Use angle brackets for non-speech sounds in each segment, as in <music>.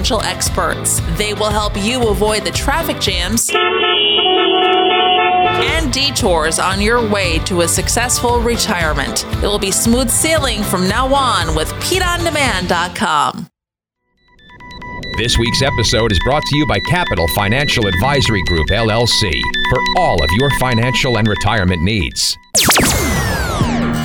financial experts. They will help you avoid the traffic jams and detours on your way to a successful retirement. It will be smooth sailing from now on with PeteOnDemand.com. This week's episode is brought to you by Capital Financial Advisory Group, LLC, for all of your financial and retirement needs.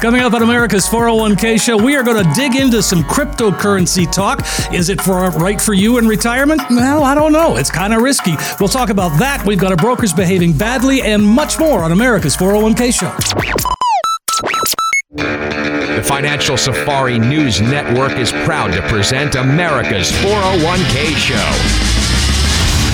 Coming up on America's 401k show, we are going to dig into some cryptocurrency talk. Is it for right for you in retirement? Well, I don't know. It's kind of risky. We'll talk about that. We've got our brokers behaving badly and much more on America's 401k show. The Financial Safari News Network is proud to present America's 401k show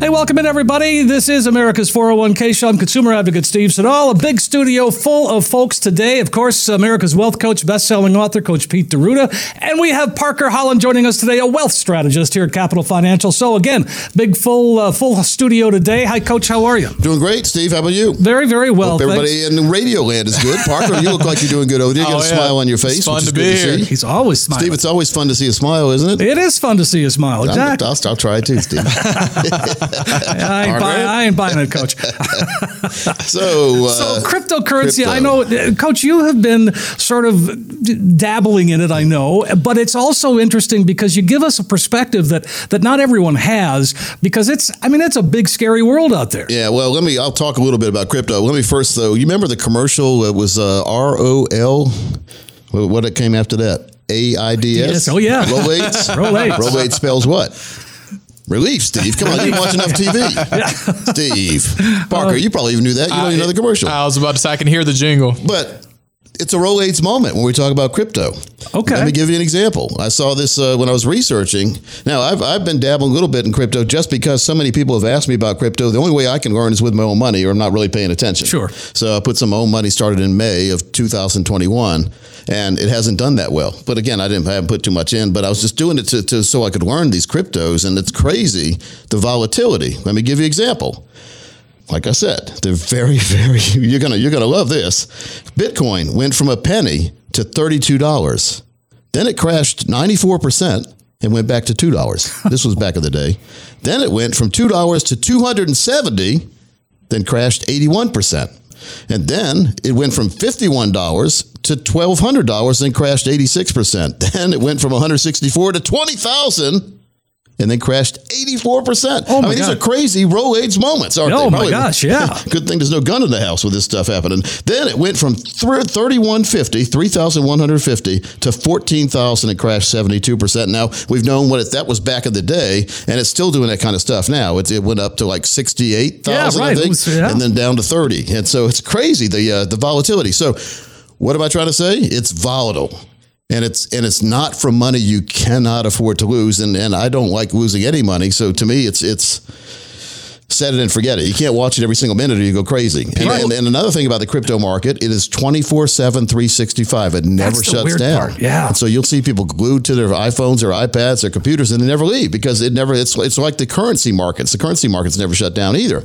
Hey, welcome in, everybody. This is America's 401k show. I'm consumer advocate Steve Siddall. A big studio full of folks today. Of course, America's wealth coach, best-selling author, Coach Pete D'Arruda. And we have Parker Holland joining us today, a wealth strategist here at Capital Financial. So again, big full uh, full studio today. Hi, Coach. How are you? Doing great, Steve. How about you? Very, very well. Hope everybody thanks. in radio land is good. Parker, you look like you're doing good over there. You got oh, a smile on your face. It's fun which to is be good here. To see. He's always smiling. Steve, it's always fun to see a smile, isn't it? It is fun to see a smile. Exactly. I'll, I'll, I'll try it too, Steve. <laughs> <laughs> I ain't, buy, I ain't buying it, Coach. <laughs> <laughs> so, uh, so cryptocurrency. crypto. I know, uh, Coach, you have been sort of dabbling in it. I know, but it's also interesting because you give us a perspective that that not everyone has. Because it's, I mean, it's a big, scary world out there. Yeah, well, let me. I'll talk a little bit about crypto. Let me first, though. You remember the commercial? It was uh, R O L. What it came after that? A I D S. Oh, yeah. Rolaids. Rolaids. Rolaids spells what? Relief, Steve. Come on, you watch enough TV. <laughs> Steve Parker, you probably even knew that. You don't even know the commercial. I was about to say I can hear the jingle. But it's a Rolaids moment when we talk about crypto. Okay. Let me give you an example. I saw this uh, when I was researching. Now, I've, I've been dabbling a little bit in crypto just because so many people have asked me about crypto. The only way I can learn is with my own money or I'm not really paying attention. Sure. So I put some own money started in May of 2021 and it hasn't done that well. But again, I didn't I haven't put too much in, but I was just doing it to, to so I could learn these cryptos and it's crazy the volatility. Let me give you an example like I said, they're very, <laughs> very. You're gonna you're gonna love this. Bitcoin went from a penny to thirty two dollars. Then it crashed ninety four percent and went back to two dollars. <laughs> This was back in the day. Then it went from two dollars to two hundred and seventy. Then crashed eighty one percent. And then it went from fifty-one dollars to twelve hundred dollars, then crashed eighty-six percent. <laughs> Then it went from one hundred sixty-four to twenty thousand, and then crashed 84%. Oh, my I mean, these are crazy Rolaids moments, aren't Oh, they? my Probably- gosh, yeah. <laughs> Good thing there's no gun in the house with this stuff happening. Then it went from thr- 3150, 3150 to 14,000 and crashed 72%. Now, we've known what it, that was back in the day, and it's still doing that kind of stuff now. It, it went up to like 68,000, Yeah, right. I think, was- yeah. and then down to 30. And so it's crazy, the, uh, the volatility. So, what am I trying to say? It's volatile. And it's and it's not from money you cannot afford to lose. And and I don't like losing any money. So to me it's it's set it and forget it. You can't watch it every single minute or you go crazy. And, Right. and, and another thing about the crypto market, it is 24 7, 365. It never That's shuts down. part, yeah. And so you'll see people glued to their iPhones or iPads or computers and they never leave because it never, it's, it's like the currency markets. The currency markets never shut down either.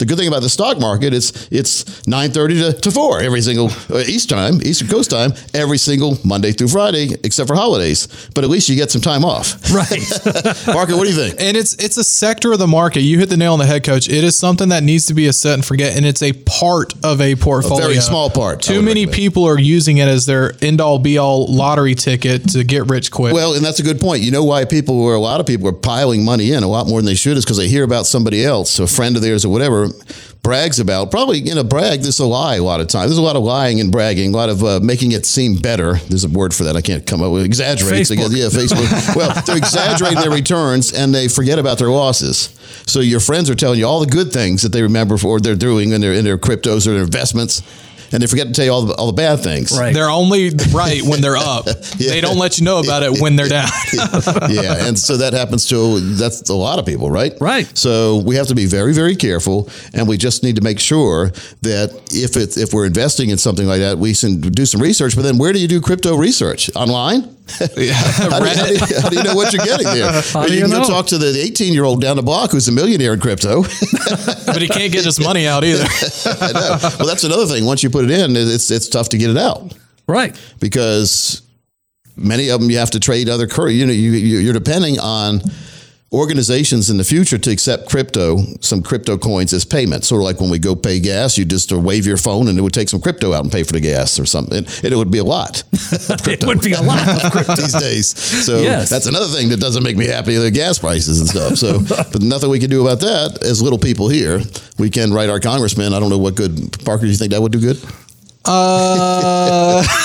The good thing about the stock market is it's nine thirty to, to four every single uh, East time, Eastern Coast time, every single Monday through Friday, except for holidays. But at least you get some time off. Right. <laughs> market. what do you think? And it's it's a sector of the market. You hit the nail on the head, coach. It is something that needs to be a set and forget, and it's a part of a portfolio. very small part, Too many recommend. people are using it as their end all be all lottery ticket to get rich quick. Well, and that's a good point. You know why people, or a lot of people, are piling money in a lot more than they should, is because they hear about somebody else, a friend of theirs or whatever, brags about. Probably, you know, brag. This is a lie a lot of times. There's a lot of lying and bragging, a lot of uh, making it seem better. There's a word for that. I can't come up with. Exaggerates. Facebook. Yeah, Facebook. <laughs> well, they're exaggerating their returns and they forget about their losses. So your friends are telling you all the good things that they remember for they're doing in their in their cryptos or their investments, and they forget to tell you all the all the bad things. Right. they're only right when they're up. <laughs> They don't let you know about it when they're down. <laughs> yeah, and so that happens to that's a lot of people, right? Right. So we have to be very, very careful, and we just need to make sure that if it's if we're investing in something like that, we can do some research. But then, where do you do crypto research? Online? <laughs> <laughs> How do, you, how, do you, how do you know what you're getting there? Do you you can go talk to the 18 year old down the block who's a millionaire in crypto. <laughs> but he can't get his money out either. I know. Well, that's another thing. Once you put it in, it's it's tough to get it out right. because many of them you have to trade other currency. You know, you, you you're depending on organizations in the future to accept crypto, some crypto coins as payment. Sort of like when we go pay gas, you just wave your phone and it would take some crypto out and pay for the gas or something. And it would be a lot It would be a lot of <laughs> crypto. <laughs> these days. So Yes. that's another thing that doesn't make me happy, the gas prices and stuff. So, <laughs> but nothing we can do about that as little people here. We can write our congressman. I don't know what good, Parker, do you think that would do good? Uh, <laughs>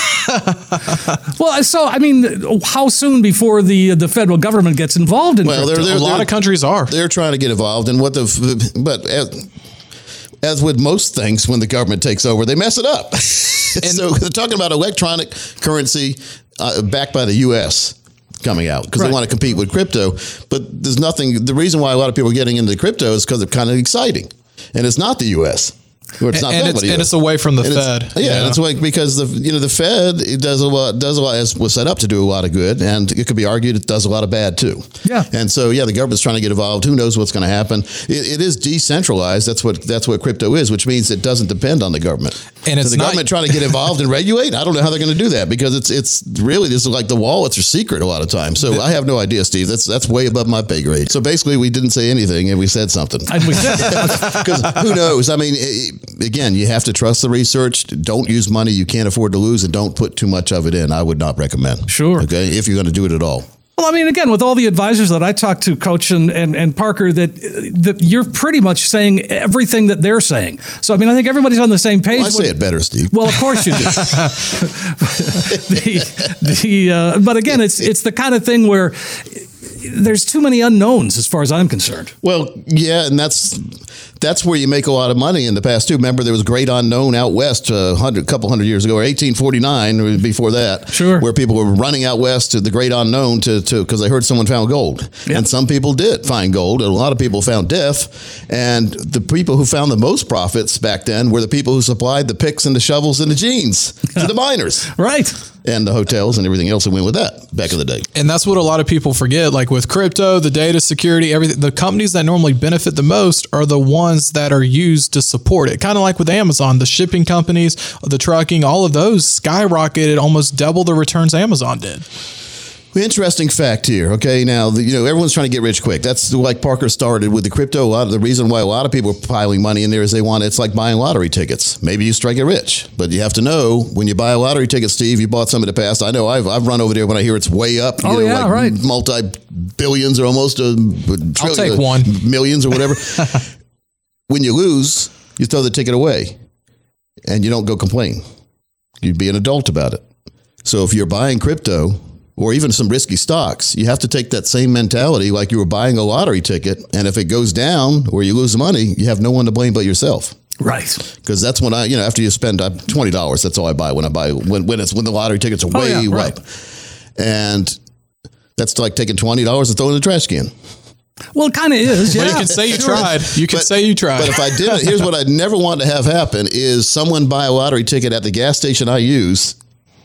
Well, so I mean, how soon before the the federal government gets involved in Well, there, they're, a lot of countries are. they're trying to get involved in what the but as, as with most things when the government takes over they mess it up <laughs> and so they're talking about electronic currency uh, backed by the us coming out because Right. they want to compete with crypto but there's nothing the reason why a lot of people are getting into crypto is because it's kind of exciting and it's not the us it's not and, it's, and it's away from the And Fed. it's- yeah, and it's like because the you know the Fed it does a lot does a lot as was set up to do a lot of good, and it could be argued it does a lot of bad too. Yeah. and so yeah, the government's trying to get involved. Who knows what's going to happen? It, it is decentralized. That's what that's what crypto is, which means it doesn't depend on the government. And So it's the not- government trying to get involved and regulate. I don't know how they're going to do that because it's it's really this is like the wallets are secret a lot of times. So I have no idea, Steve. That's that's way above my pay grade. So basically, we didn't say anything and we said something. and we said <laughs> Because who knows? I mean, i i- again, you have to trust the research. Don't use money you can't afford to lose, and don't put too much of it in. I would not recommend. Sure. Okay, if you're going to do it at all. Well, I mean, again, with all the advisors that I talked to, Coach and, and, and Parker, that that you're pretty much saying everything that they're saying. So, I mean, I think everybody's on the same page. I say it better, Steve. Well, of course you do. <laughs> <laughs> the, the, uh, but again, it's it's the kind of thing where there's too many unknowns as far as I'm concerned. Well, yeah, and that's that's where you make a lot of money in the past too. Remember, there was Great Unknown out west a hundred, couple hundred years ago, or 1849, or uh, before that, Sure. where people were running out west to the Great Unknown to to because they heard someone found gold, Yeah. and some people did find gold, and a lot of people found death, and the people who found the most profits back then were the people who supplied the picks and the shovels and the jeans to the <laughs> miners Right. and the hotels and everything else that went with that back in the day. And that's what a lot of people forget. Like with crypto, the data security, everything, the companies that normally benefit the most are the ones that are used to support it. Kind of like with Amazon, the shipping companies, the trucking, all of those skyrocketed almost double the returns Amazon did. Interesting fact here. Okay, now the, you know everyone's trying to get rich quick. That's like Parker started with the crypto. A lot of the reason why a lot of people are piling money in there is they want it's like buying lottery tickets. Maybe you strike it rich, but you have to know when you buy a lottery ticket, Steve. You bought some in the past. I know I've, I've run over there when I hear it's way up. You Oh, know, yeah, like right. multi billions or almost a I'll take uh, one. millions or whatever. <laughs> when you lose, you throw the ticket away, and you don't go complain. You'd be an adult about it. So if you're buying crypto or even some risky stocks, you have to take that same mentality like you were buying a lottery ticket. And if it goes down or you lose money, you have no one to blame but yourself. Right. Because that's when I, you know, after you spend uh, twenty dollars, that's all I buy when I buy when when it's when the lottery tickets are way Oh, yeah, right. and that's like taking twenty dollars and throwing it in the trash can. Well, it kind of is. Yeah. But you can say you tried. You can But- say you tried. But if I didn't, here's what I'd never want to have happen: is someone buy a lottery ticket at the gas station I use,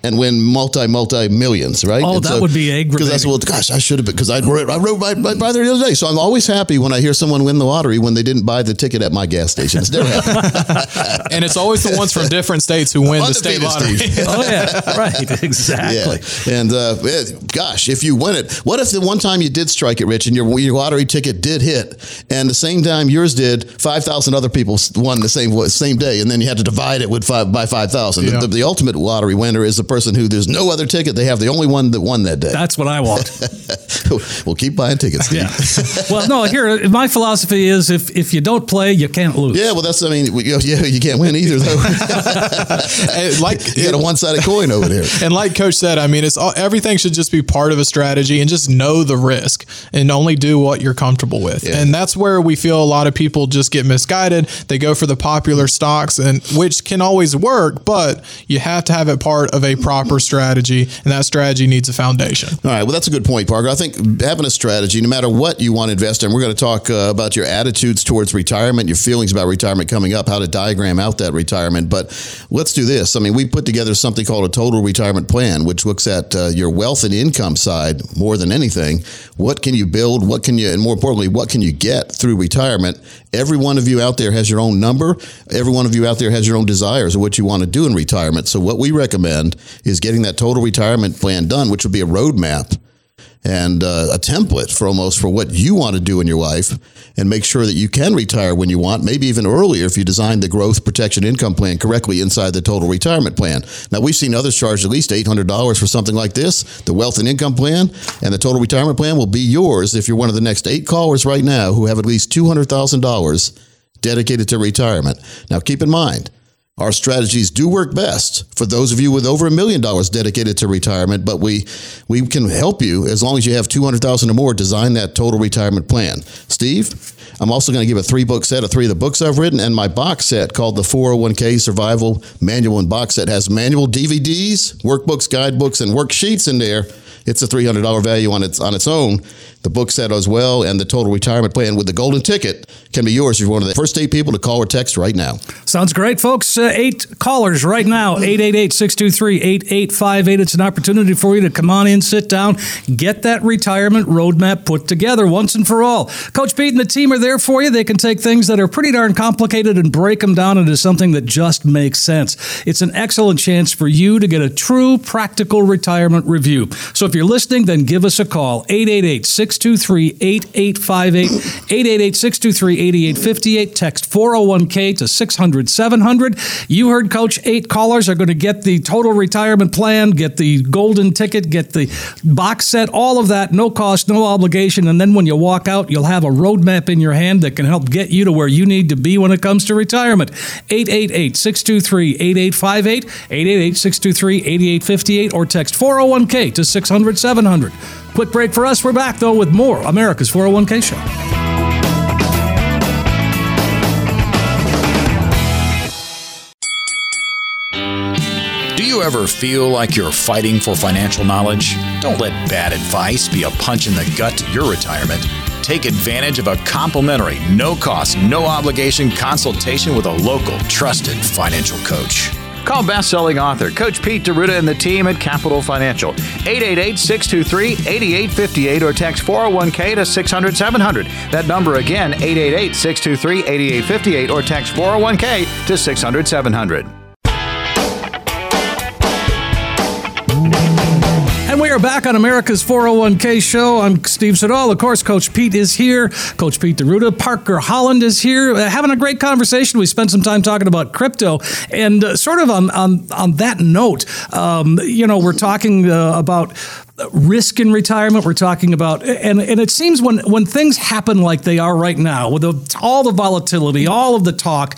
and win multi multi millions, right? Oh, And that would be aggravating. Because that's aggravating. well, gosh, I should have been because I wrote, I wrote my, my brother the other day. So I'm always happy when I hear someone win the lottery when they didn't buy the ticket at my gas station. It's never happened. <laughs> And it's always the ones from different states who win the state lottery. Oh yeah, right, <laughs> exactly. Yeah. And uh, gosh, if you win it, what if the one time you did strike it, Rich, and your your lottery ticket did hit, and the same time yours did, five thousand other people won the same same day, and then you had to divide it with five by five thousand. Yeah. The, the ultimate lottery winner is the person who there's no other ticket; they have the only one that won that day. That's what I want. <laughs> we'll keep buying tickets. Steve. Yeah. well, no. Here, my philosophy is if if you don't play, you can't lose. Yeah, well, that's. I mean, we- yeah, you can't win either, though. <laughs> <laughs> And like you got a one-sided coin over there. And like Coach said, I mean, it's all, everything should just be part of a strategy and just know the risk and only do what you're comfortable with. Yeah. And that's where we feel a lot of people just get misguided. They go for the popular stocks, and which can always work, but you have to have it part of a proper strategy, and that strategy needs a foundation. All right. Well, that's a good point, Parker. I think having a strategy, no matter what you want to invest in, we're going to talk uh, about your attitudes towards retirement, your feelings about retirement coming up, how to diagram out that retirement. But let's do this. I mean, we put together something called a total retirement plan, which looks at uh, your wealth and income side more than anything. What can you build? What can you, and more importantly, what can you get through retirement? Every one of you out there has your own number. Every one of you out there has your own desires of what you want to do in retirement. So, what we recommend is getting that total retirement plan done, which would be a roadmap and uh, a template for almost for what you want to do in your life and make sure that you can retire when you want, maybe even earlier if you design the growth protection income plan correctly inside the total retirement plan. Now, we've seen others charge at least $800 for something like this. The wealth and income plan and the total retirement plan will be yours if you're one of the next eight callers right now who have at least $200,000 dedicated to retirement. Now, keep in mind, our strategies do work best for those of you with over a million dollars dedicated to retirement, but we we can help you as long as you have 200,000 or more design that total retirement plan. Steve, I'm also going to give a three book set of three of the books I've written and my box set called the 401k Survival Manual and Box Set has manual DVDs, workbooks, guidebooks and worksheets in there. It's a $300 value on its on its own. The book set as well and the total retirement plan with the golden ticket can be yours if you're one of the first eight people to call or text right now. Sounds great, folks. Uh, eight callers right now 888 623 8858. It's an opportunity for you to come on in, sit down, get that retirement roadmap put together once and for all. Coach Pete and the team are there for you. They can take things that are pretty darn complicated and break them down into something that just makes sense. It's an excellent chance for you to get a true practical retirement review. So if you're listening, then give us a call 888 623 8858. 888 623 8858. Text 401k to 600 700. You heard Coach. Eight callers are going to get the total retirement plan, get the golden ticket, get the box set, all of that, no cost, no obligation. And then when you walk out, you'll have a roadmap in your hand that can help get you to where you need to be when it comes to retirement. 888 623 8858, 888 623 8858, or text 401k to 600 700. Quick break for us. We're back, though, with more America's 401k Show. Do you ever feel like you're fighting for financial knowledge? Don't let bad advice be a punch in the gut to your retirement. Take advantage of a complimentary, no cost, no obligation consultation with a local, trusted financial coach. Call best-selling author Coach Pete D'Arruda and the team at Capital Financial. 888-623-8858 or text 401k to 600-700. That number again, 888-623-8858 or text 401k to 600-700. Are back on America's 401k show. I'm Steve Siddall. Of course, Coach Pete is here. Coach Pete D'Arruda. Parker Holland is here. Uh, having a great conversation. We spent some time talking about crypto. And uh, sort of on, on, on that note, um, you know, we're talking uh, about risk in retirement. We're talking about, and, and it seems when, when things happen like they are right now, with the, all the volatility, all of the talk,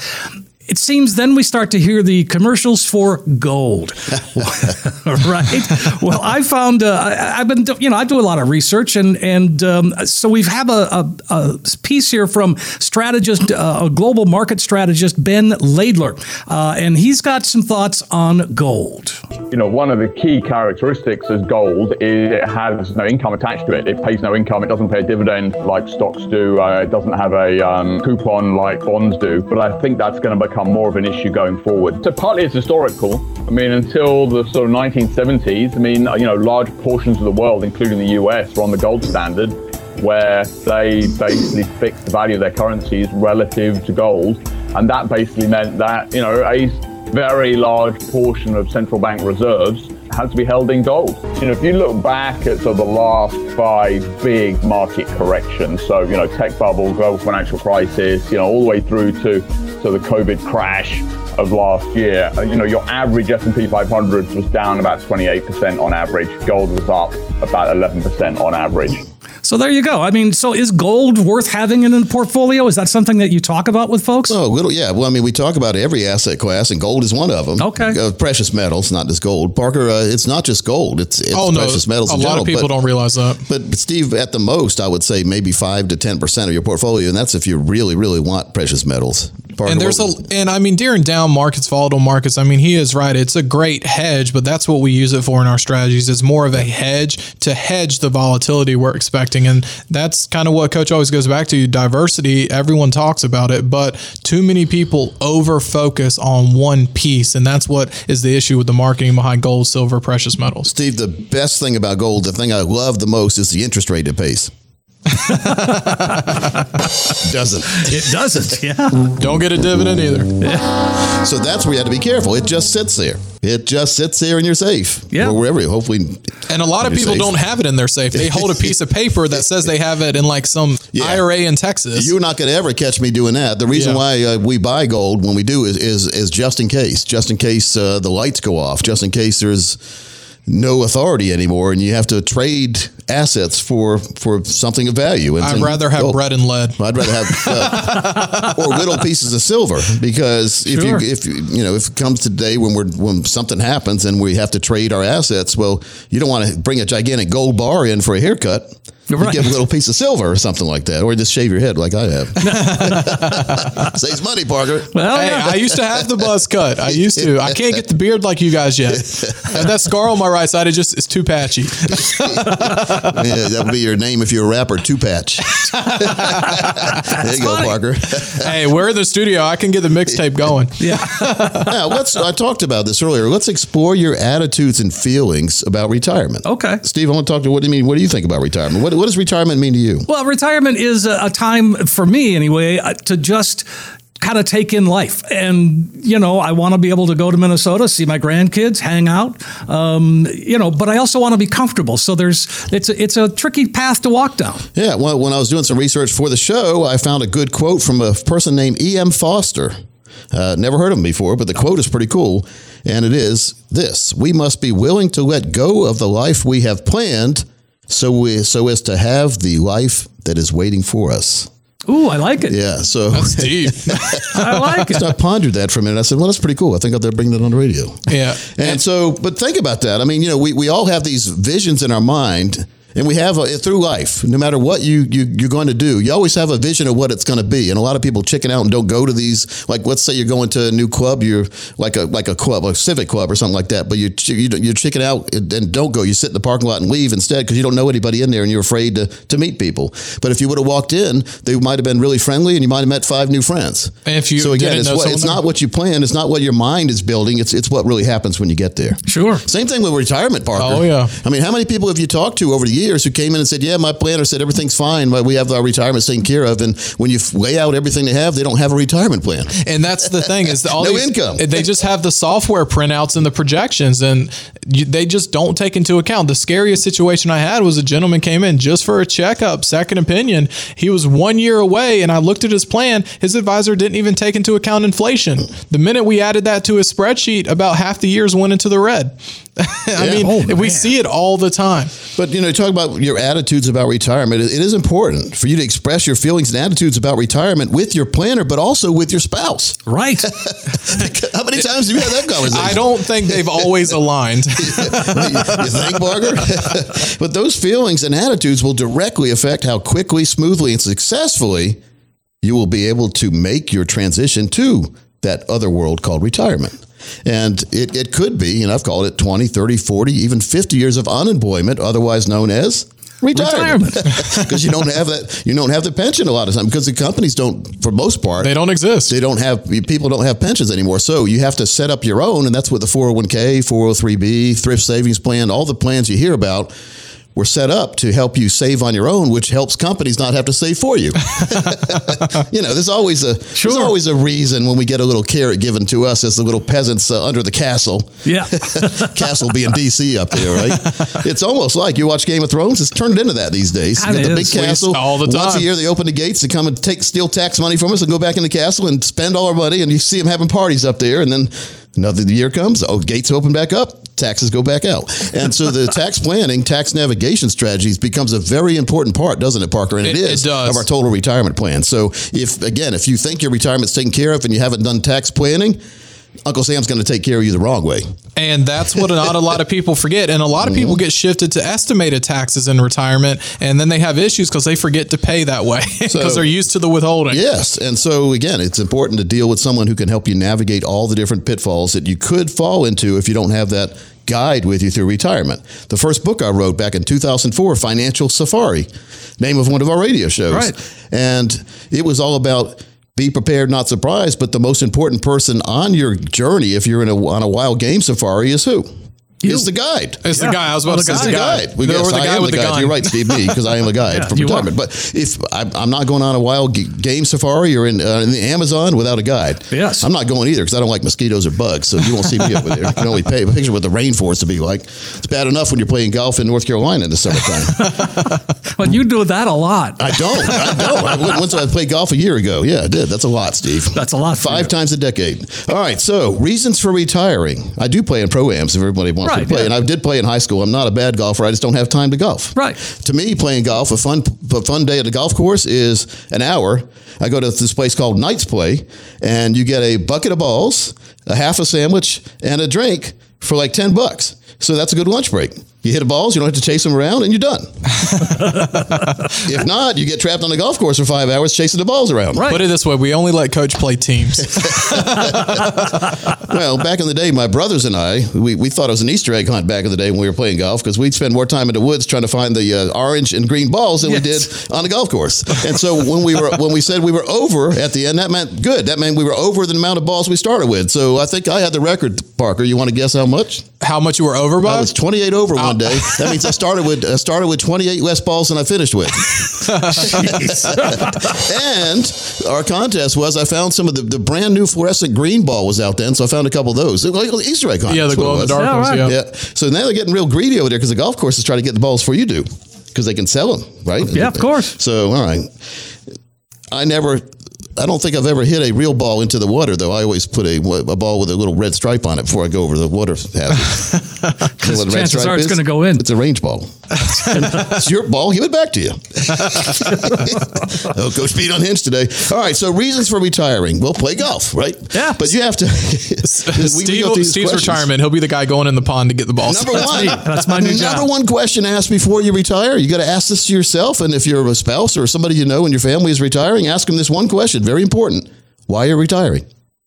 it seems then we start to hear the commercials for gold, <laughs> right? Well, I found uh, I, I've been you know I do a lot of research and and um, so we have a, a, a piece here from strategist, uh, a global market strategist Ben Laidler, uh, and he's got some thoughts on gold. You know, one of the key characteristics of gold is it has no income attached to it. It pays no income. It doesn't pay a dividend like stocks do. Uh, it doesn't have a um, coupon like bonds do. But I think that's going to become become more of an issue going forward. So partly it's historical. I mean, until the sort of 1970s, I mean, you know, large portions of the world, including the US, were on the gold standard, where they basically fixed the value of their currencies relative to gold. And that basically meant that, you know, a very large portion of central bank reserves had to be held in gold. You know, if you look back at sort of the last five big market corrections, so, you know, tech bubble, global financial crisis, you know, all the way through to, to the COVID crash of last year, uh, you know, your average S&P 500 was down about 28% on average. Gold was up about 11% on average. So there you go. I mean, so is gold worth having in a portfolio? Is that something that you talk about with folks? Oh, little, yeah. Well, I mean, we talk about every asset class, and gold is one of them. Okay. Uh, precious metals, not just gold. Parker, uh, it's not just gold. It's, it's oh, no. precious metals. A in lot general, of people but, don't realize that. But, but Steve, at the most, I would say maybe five to ten percent of your portfolio, and that's if you really, really want precious metals. And there's a and I mean during down markets, volatile markets. I mean he is right. It's a great hedge, but that's what we use it for in our strategies. It's more of a hedge to hedge the volatility we're expecting, and that's kind of what Coach always goes back to. Diversity. Everyone talks about it, but too many people over focus on one piece, and that's what is the issue with the marketing behind gold, silver, precious metals. Steve, the best thing about gold, the thing I love the most is the interest rate it pays. <laughs> Doesn't. It doesn't. Yeah. Don't get a dividend either. Yeah. So that's where you have to be careful. It just sits there. It just sits there and you're safe. Yeah. Or wherever, hopefully. And a lot of people safe. don't have it in their safe. They hold a piece of paper that says they have it in like some Yeah. IRA in Texas. You're not going to ever catch me doing that. The reason Yeah. why uh, we buy gold when we do is is, is just in case, just in case uh, the lights go off, just in case there's no authority anymore, and you have to trade assets for for something of value. And I'd and rather have gold- bread and lead. I'd rather have uh, <laughs> or little pieces of silver because if Sure. you if you you know if it comes to day when we're when something happens and we have to trade our assets, well, you don't want to bring a gigantic gold bar in for a haircut. You Right. give a little piece of silver or something like that, or just shave your head like I have. <laughs> Saves money, Parker. Well, Hey, yeah. I used to have the buzz cut. I used to. I can't get the beard like you guys yet. <laughs> And that scar on my right side, it just it's too patchy. <laughs> yeah, that would be your name if you're a rapper, Two Patch. there you go, Parker. hey, we're in the studio. I can get the mixtape going. yeah. now, let's. I talked about this earlier. Let's explore your attitudes and feelings about retirement. Okay. Steve, I want to talk to. What do you mean? What do you think about retirement? What, what does retirement mean to you? Well, retirement is a, a time for me anyway uh, to just kind of take in life. And, you know, I want to be able to go to Minnesota, see my grandkids, hang out, um, you know, but I also want to be comfortable. So there's, it's a, it's a tricky path to walk down. Yeah, well, when I was doing some research for the show, I found a good quote from a person named E.M. Forster. Uh, never heard of him before, but the quote is pretty cool. And it is this We must be willing to let go of the life we have planned so, we, so as to have the life that is waiting for us. Ooh, I like it. Yeah, so That's deep. <laughs> I like it. so I pondered that for a minute. I said, well, that's pretty cool. I think I'll bring that on the radio. Yeah. And so, but think about that. I mean, you know, we, we all have these visions in our mind, and we have a, through life. No matter what you, you you're going to do, you always have a vision of what it's going to be. And a lot of people chicken out and don't go to these. Like, let's say you're going to a new club, you're like a like a club, a civic club or something like that. But you you you're chicken out and don't go. You sit in the parking lot and leave instead because you don't know anybody in there and you're afraid to to meet people. But if you would have walked in, they might have been really friendly and you might have met five new friends. And if you so again, it's, what, it's not what you plan. It's not what your mind is building. It's it's what really happens when you get there. Sure. Same thing with retirement, Parker. Oh, yeah. I mean, how many people have you talked to over the years who came in and said, "Yeah, my planner said everything's fine, but we have our retirement taken care of." And when you lay out everything they have, they don't have a retirement plan. And that's the thing is all <laughs> No these- income. They just have the software printouts and the projections, and you, they just don't take into account. The scariest situation I had was a gentleman came in just for a checkup, second opinion. He was one year away, and I looked at his plan. His advisor didn't even take into account inflation. The minute we added that to his spreadsheet, about half the years went into the red. <laughs> I Yeah. mean, Oh, we man. see it all the time. But you know, talk about your attitudes about retirement. It, it is important for you to express your feelings and attitudes about retirement with your planner, but also with your spouse. Right. <laughs> How many times have you had that conversation? I don't think they've always aligned. <laughs> you think, Parker? but those feelings and attitudes will directly affect how quickly, smoothly, and successfully you will be able to make your transition to that other world called retirement. And it, it could be, and I've called it 20, 30, 40, even 50 years of unemployment, otherwise known as Retirement. because <laughs> <laughs> you don't have that. You don't have the pension a lot of time because the companies don't, for most part, They don't exist. they don't have people don't have pensions anymore. So you have to set up your own, and that's what the 401k, 403b, thrift savings plan, all the plans you hear about were set up to help you save on your own, which helps companies not have to save for you. <laughs> you know, there's always a there's always a reason when we get a little carrot given to us as the little peasants uh, under the castle. Yeah. <laughs> castle being DC up there, right? it's almost like you watch Game of Thrones. It's turned into that these days. You the big castle All the time. Once a year, they open the gates to come and take steal tax money from us and go back in the castle and spend all our money. And you see them having parties up there, and then another year comes. Oh, gates open back up. Taxes go back out, and so the <laughs> tax planning, tax navigation strategies becomes a very important part, doesn't it, Parker? And It- it is does. of our total retirement plan. So, if again, if you think your retirement's taken care of and you haven't done tax planning, Uncle Sam's going to take care of you the wrong way. And that's what not a lot of people forget. And a lot of mm-hmm. people get shifted to estimated taxes in retirement, and then they have issues because they forget to pay that way <laughs> because So- they're used to the withholding. Yes. And so, again, it's important to deal with someone who can help you navigate all the different pitfalls that you could fall into if you don't have that guide with you through retirement. The first book I wrote back in 2004, Financial Safari, name of one of our radio shows. Right. And it was all about be prepared, not surprised. But the most important person on your journey, if you're in a, on a wild game safari, is who? Is the guide. It's the guy. I was Well, about to the say The the guide. guy. We The- guess the I guy am with the the guide. gun. You're right, Steve B, because <laughs> I am a guide Yeah, from you are. retirement. But if I'm, I'm not going on a wild game safari or in, uh, in the Amazon without a guide, Yes. I'm not going either because I don't like mosquitoes or bugs. So you won't see me over there. You can only pay, picture what the rainforest would be like. It's bad enough when you're playing golf in North Carolina in the summertime. <laughs> But you do that a lot. I don't. I don't. I, went- once I played golf a year ago. Yeah, I did. That's a lot, Steve. That's a lot for Five you. times a decade. All right. So reasons for retiring. I do play in pro ams if everybody wants Right, to play, yeah. and I did play in high school. I'm not a bad golfer. I just don't have time to golf. Right. To me, playing golf, a fun, a fun day at the golf course is an hour. I go to this place called Knights Play, and you get a bucket of balls, a half a sandwich, and a drink for like ten bucks. So that's a good lunch break. You hit the balls, you don't have to chase them around, and you're done. <laughs> if not, you get trapped on the golf course for five hours chasing the balls around. Right. Put it this way: we only let coach play teams. <laughs> Well, back in the day, my brothers and I, we, we thought it was an Easter egg hunt back in the day when we were playing golf because we'd spend more time in the woods trying to find the uh, orange and green balls than we did on the golf course. And so when we were when we said we were over at the end, that meant good. That meant we were over the amount of balls we started with. So I think I had the record, Parker. You want to guess how much? How much you were over by? I was 28 over one day. That means I started with I started with 28 West balls and I finished with. <laughs> and our contest was I found some of the, the brand new fluorescent green ball was out then, so I found a couple of those. Like Easter egg hunt. yeah, the that's glow in the dark Yeah, ones. right. Yeah. Yeah. So now they're getting real greedy over there because the golf courses try to get the balls before you do because they can sell them, right? Yeah, of course. So all right, I never. I don't think I've ever hit a real ball into the water, though. I always put a, a ball with a little red stripe on it before I go over the water hazard. <laughs> Because chances are it's gonna go in. It's a range ball. it's your ball. Give it back to you. <laughs> oh, Coach Pete unhinged today. All right. So reasons for retiring. Well, play golf, right? Yeah. But you have to. <laughs> we- we Steve, go through Steve's questions. retirement. He'll be the guy going in the pond to get the ball. Number one. me. That's my new Number job. one question asked before you retire. You got to ask this to yourself, and if you're a spouse or somebody you know in your family is retiring, ask them this one question. Very important. Why are you retiring?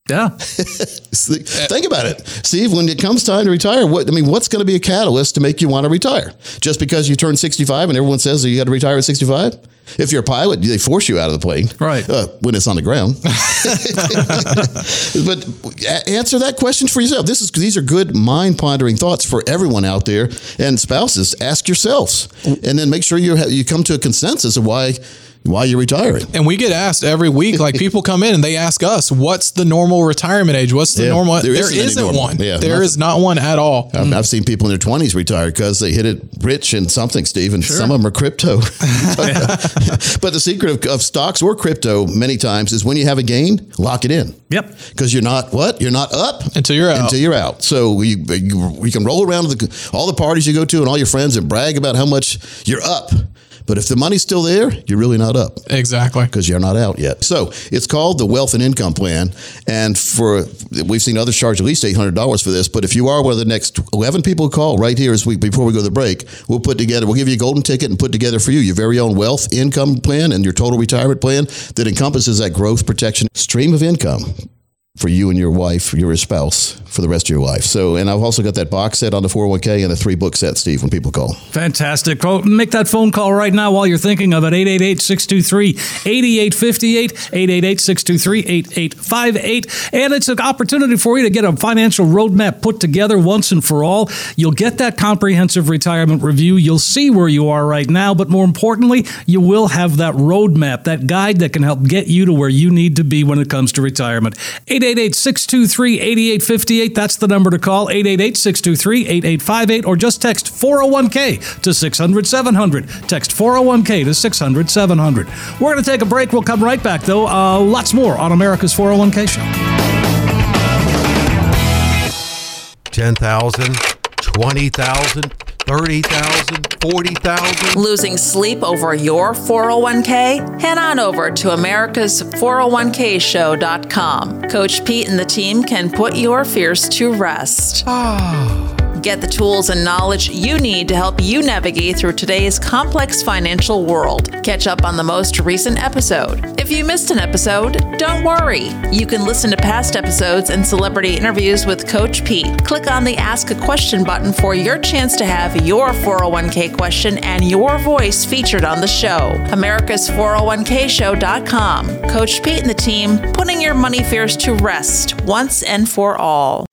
Yeah. <laughs> Think about it, Steve. When it comes time to retire, what I mean, what's going to be a catalyst to make you want to retire? Just because you turn sixty-five and everyone says that you got to retire at sixty-five? If you're a pilot, they force you out of the plane, Right. Uh, when it's on the ground. <laughs> but answer that question for yourself. This is these are good mind pondering thoughts for everyone out there. And spouses, ask yourselves, and then make sure you ha- you come to a consensus of why why you're retiring. And we get asked every week, like people come in and they ask us, "What's the normal retirement age? What's the Yeah, normal?" there there isn't any isn't normal. one. Yeah, there is not one at all. I've, mm. I've seen people in their twenties retire because they hit it rich in something, Steve, and some of them are crypto. <laughs> <laughs> but the secret of, of stocks or crypto many times is when you have a gain, lock it in. Yep. Because you're not what you're not up Until you're out. Until you're out. So you you, you can roll around the, all the parties you go to and all your friends and brag about how much you're up. But if the money's still there, you're really not up Exactly. because you're not out yet. So it's called the Wealth and Income Plan, and for we've seen others charge at least eight hundred dollars for this. But if you are one of the next eleven people who call right here as we before we go to the break, we'll put together. We'll give you a golden ticket and put together for you your very own wealth income plan and your total retirement plan that encompasses that growth protection stream of income. For you and your wife, your spouse, for the rest of your life. So, and I've also got that box set on the 401k and the three book set, Steve, when people call. Fantastic. Well, make that phone call right now while you're thinking of it 888 623 8858, 888 623 8858. And it's an opportunity for you to get a financial roadmap put together once and for all. You'll get that comprehensive retirement review. You'll see where you are right now, but more importantly, you will have that roadmap, that guide that can help get you to where you need to be when it comes to retirement. 888 623 8858. That's the number to call 888 623 8858 or just text 401k to 600 700. Text 401k to 600 700. We're going to take a break. We'll come right back, though. Uh, lots more on America's 401k show. 10,000, 20,000, 30,000, 40,000. Losing sleep over your 401k? Head on over to America's 401kshow.com. Coach Pete and the team can put your fears to rest. Ah. Get the tools and knowledge you need to help you navigate through today's complex financial world. Catch up on the most recent episode. If you missed an episode, don't worry. You can listen to past episodes and celebrity interviews with Coach Pete. Click on the Ask a Question button for your chance to have your 401k question and your voice featured on the show. America's 401kshow.com. Coach Pete and the team putting your money fears to rest once and for all.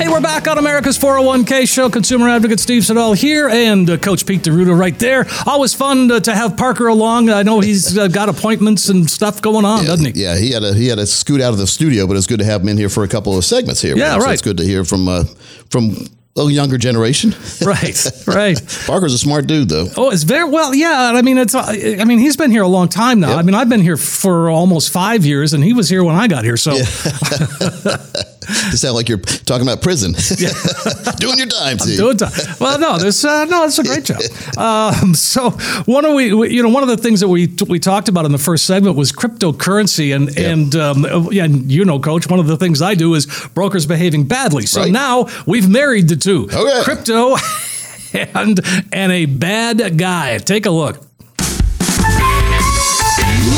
Hey, we're back on America's 401k show. Consumer Advocate Steve Siddall here and uh, Coach Pete D'Arruda right there. Always fun to, to have Parker along. I know he's uh, got appointments and stuff going on, yeah, doesn't he? Yeah, he had a he had to scoot out of the studio, but it's good to have him in here for a couple of segments here. Yeah, So right. it's good to hear from uh, from a younger generation. <laughs> Right, <laughs> right. Parker's a smart dude, though. Oh, it's very well. Yeah, I mean, it's. uh, I mean, he's been here a long time now. I mean, I've been here for almost five years, and he was here when I got here. So, <laughs> You sound like you're talking about prison. <laughs> <laughs> Doing your time, Steve. doing time. Well, no, this uh, no, it's a great job. Um, so one of we, we- you know, one of the things that we we talked about in the first segment was cryptocurrency, and and um, yeah, and you know, Coach, one of the things I do is brokers behaving badly. So Right. now we've married the two, Okay. crypto <laughs> and and a bad guy. Take a look.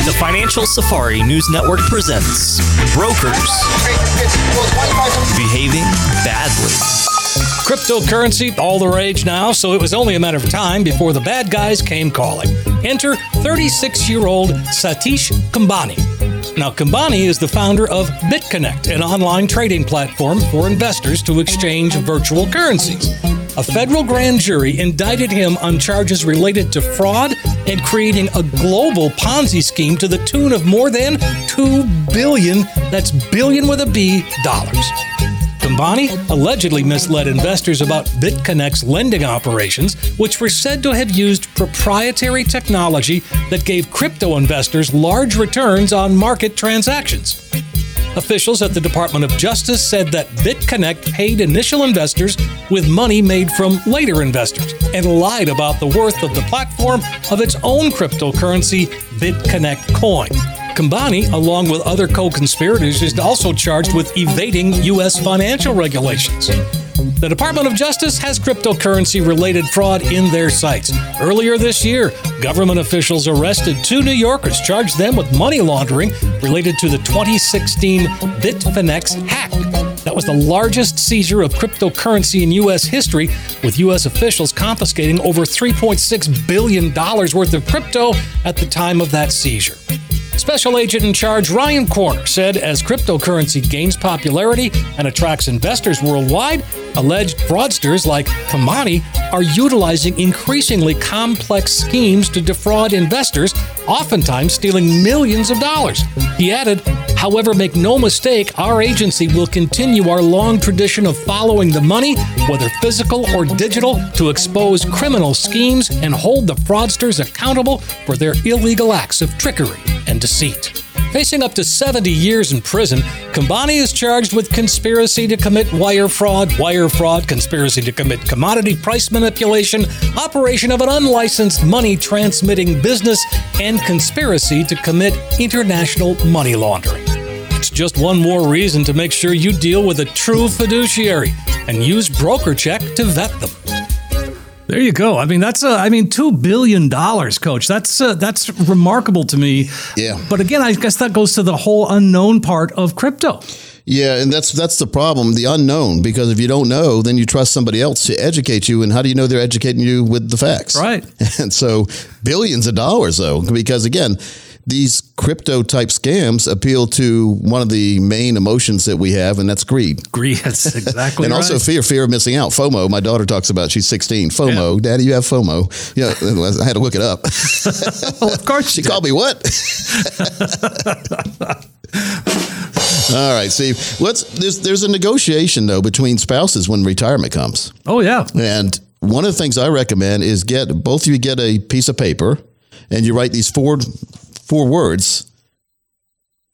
The Financial Safari News Network presents Brokers Behaving Badly. Cryptocurrency, all the rage now, so it was only a matter of time before the bad guys came calling. Enter 36 year old Satish Kumbhani. Now, Kumbhani is the founder of BitConnect, an online trading platform for investors to exchange virtual currencies. A federal grand jury indicted him on charges related to fraud and creating a global Ponzi scheme to the tune of more than 2 billion, that's billion with a B, dollars. Kumbhani allegedly misled investors about BitConnect's lending operations, which were said to have used proprietary technology that gave crypto investors large returns on market transactions. Officials at the Department of Justice said that BitConnect paid initial investors with money made from later investors and lied about the worth of the platform of its own cryptocurrency, BitConnect Coin. Kumbhani, along with other co conspirators, is also charged with evading U.S. financial regulations. The Department of Justice has cryptocurrency related fraud in their sights. Earlier this year, government officials arrested two New Yorkers, charged them with money laundering related to the 2016 Bitfinex hack. That was the largest seizure of cryptocurrency in U.S. history, with U.S. officials confiscating over $3.6 billion worth of crypto at the time of that seizure. Special Agent in Charge Ryan Korner said as cryptocurrency gains popularity and attracts investors worldwide, alleged fraudsters like Kumbhani are utilizing increasingly complex schemes to defraud investors, oftentimes stealing millions of dollars. He added, However, make no mistake, our agency will continue our long tradition of following the money, whether physical or digital, to expose criminal schemes and hold the fraudsters accountable for their illegal acts of trickery and deceit. Facing up to 70 years in prison, Kumbhani is charged with conspiracy to commit wire fraud, wire fraud, conspiracy to commit commodity price manipulation, operation of an unlicensed money transmitting business, and conspiracy to commit international money laundering. It's just one more reason to make sure you deal with a true fiduciary and use BrokerCheck to vet them. There you go. I mean, that's a, I mean, two billion dollars, coach. That's uh, that's remarkable to me. Yeah. But again, I guess that goes to the whole unknown part of crypto. Yeah, and that's that's the problem, the unknown. Because if you don't know, then you trust somebody else to educate you, and how do you know they're educating you with the facts? Right. <laughs> And so billions of dollars, though, because again, these crypto type scams appeal to one of the main emotions that we have, and that's greed. Greed. That's <laughs> exactly and right. also fear, fear of missing out. FOMO. My daughter talks about. She's 16. FOMO. Daddy, you have FOMO. Yeah, I had to look it up. well, <laughs> <laughs> of course, she called me what? All right, Steve. Let's. There's there's a negotiation though between spouses when retirement comes. Oh yeah. And one of the things I recommend is get both of you get a piece of paper, and you write these four four words.